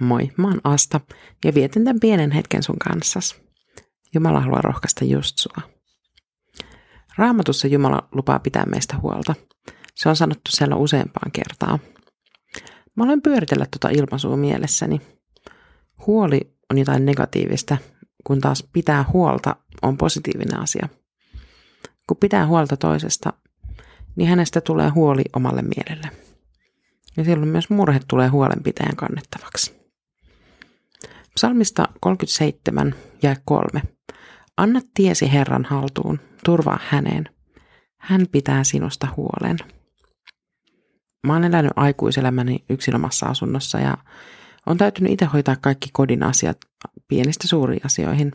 Moi, mä oon Asta ja vietän tämän pienen hetken sun kanssas. Jumala haluaa rohkaista just sua. Raamatussa Jumala lupaa pitää meistä huolta. Se on sanottu siellä useampaan kertaan. Mä olen pyöritellä tuota ilmaisua mielessäni. Huoli on jotain negatiivista, kun taas pitää huolta on positiivinen asia. Kun pitää huolta toisesta, niin hänestä tulee huoli omalle mielelle. Ja silloin myös murhe tulee huolenpitäjän kannettavaksi. Psalmista 37 ja 3. Anna tiesi Herran haltuun, turvaa häneen. Hän pitää sinusta huolen. Mä oon elänyt aikuiselämäni yksin omassa asunnossa ja on täytynyt itse hoitaa kaikki kodin asiat pienistä suuriin asioihin.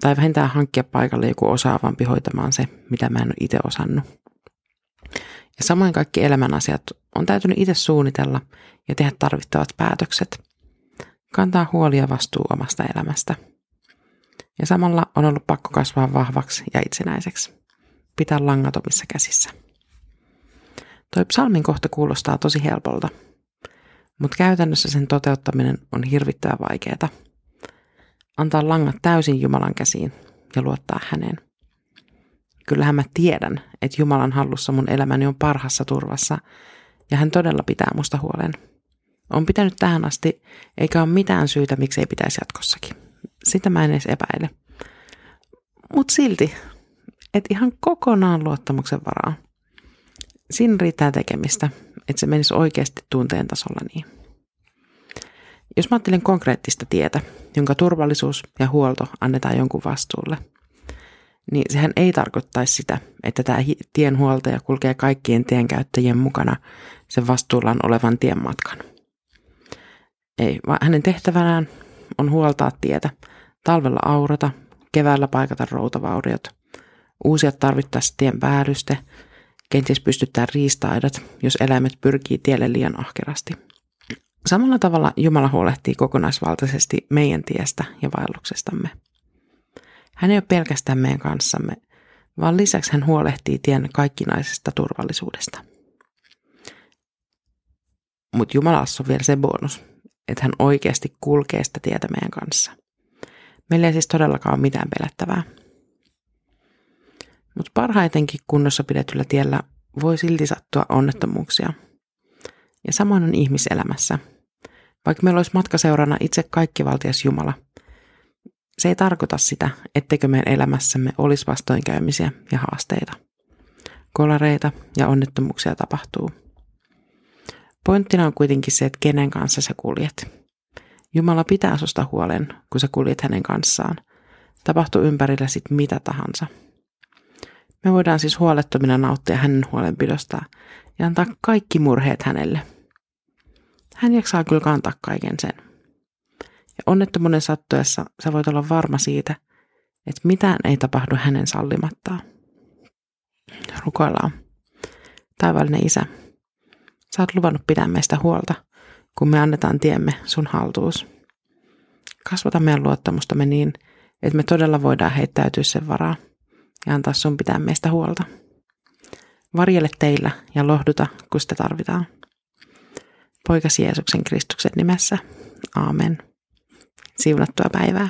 Tai vähintään hankkia paikalle joku osaavampi hoitamaan se, mitä mä en ole itse osannut. Ja samoin kaikki elämän asiat on täytynyt itse suunnitella ja tehdä tarvittavat päätökset. Kantaa huolia vastuu omasta elämästä. Ja samalla on ollut pakko kasvaa vahvaksi ja itsenäiseksi. Pitää langat omissa käsissä. Toi psalmin kohta kuulostaa tosi helpolta, mutta käytännössä sen toteuttaminen on hirvittävän vaikeaa. Antaa langat täysin Jumalan käsiin ja luottaa häneen. Kyllähän mä tiedän, että Jumalan hallussa mun elämäni on parhassa turvassa ja hän todella pitää musta huolen. On pitänyt tähän asti, eikä ole mitään syytä, miksi ei pitäisi jatkossakin. Sitä mä en edes epäile. Mutta silti, että ihan kokonaan luottamuksen varaa. Siinä riittää tekemistä, että se menisi oikeasti tunteen tasolla niin. Jos mä ajattelen konkreettista tietä, jonka turvallisuus ja huolto annetaan jonkun vastuulle, niin sehän ei tarkoittaisi sitä, että tämä tienhuoltaja kulkee kaikkien tienkäyttäjien mukana sen vastuullaan olevan tienmatkan. Ei, vaan hänen tehtävänään on huoltaa tietä, talvella aurata, keväällä paikata routavauriot, uusia tarvittaessa tien päällyste, kenties pystyttää riistaidat, jos eläimet pyrkii tielle liian ahkerasti. Samalla tavalla Jumala huolehtii kokonaisvaltaisesti meidän tiestä ja vaelluksestamme. Hän ei ole pelkästään meidän kanssamme, vaan lisäksi hän huolehtii tien kaikkinaisesta turvallisuudesta. Mutta Jumalassa on vielä se bonus, että hän oikeasti kulkee sitä tietä meidän kanssa. Meillä ei siis todellakaan ole mitään pelättävää. Mutta parhaitenkin kunnossa pidetyllä tiellä voi silti sattua onnettomuuksia. Ja samoin on ihmiselämässä. Vaikka meillä olisi matkaseurana itse kaikkivaltias Jumala, se ei tarkoita sitä, etteikö meidän elämässämme olisi vastoinkäymisiä ja haasteita. Kolareita ja onnettomuuksia tapahtuu. Pointtina on kuitenkin se, että kenen kanssa sä kuljet. Jumala pitää susta huolen, kun sä kuljet hänen kanssaan. Tapahtuu ympärillä sit mitä tahansa. Me voidaan siis huolettomina nauttia hänen huolenpidostaan ja antaa kaikki murheet hänelle. Hän jaksaa kyllä kantaa kaiken sen. Ja onnettomuuden sattuessa sä voit olla varma siitä, että mitään ei tapahdu hänen sallimattaan. Rukoillaan. Taivallinen Isä, sä oot luvannut pitää meistä huolta, kun me annetaan tiemme sun haltuus. Kasvata meidän luottamustamme niin, että me todella voidaan heittäytyä sen varaa ja antaa sun pitää meistä huolta. Varjele teillä ja lohduta, kun sitä tarvitaan. Poikasi Jeesuksen Kristuksen nimessä. Aamen. Siunattua päivää.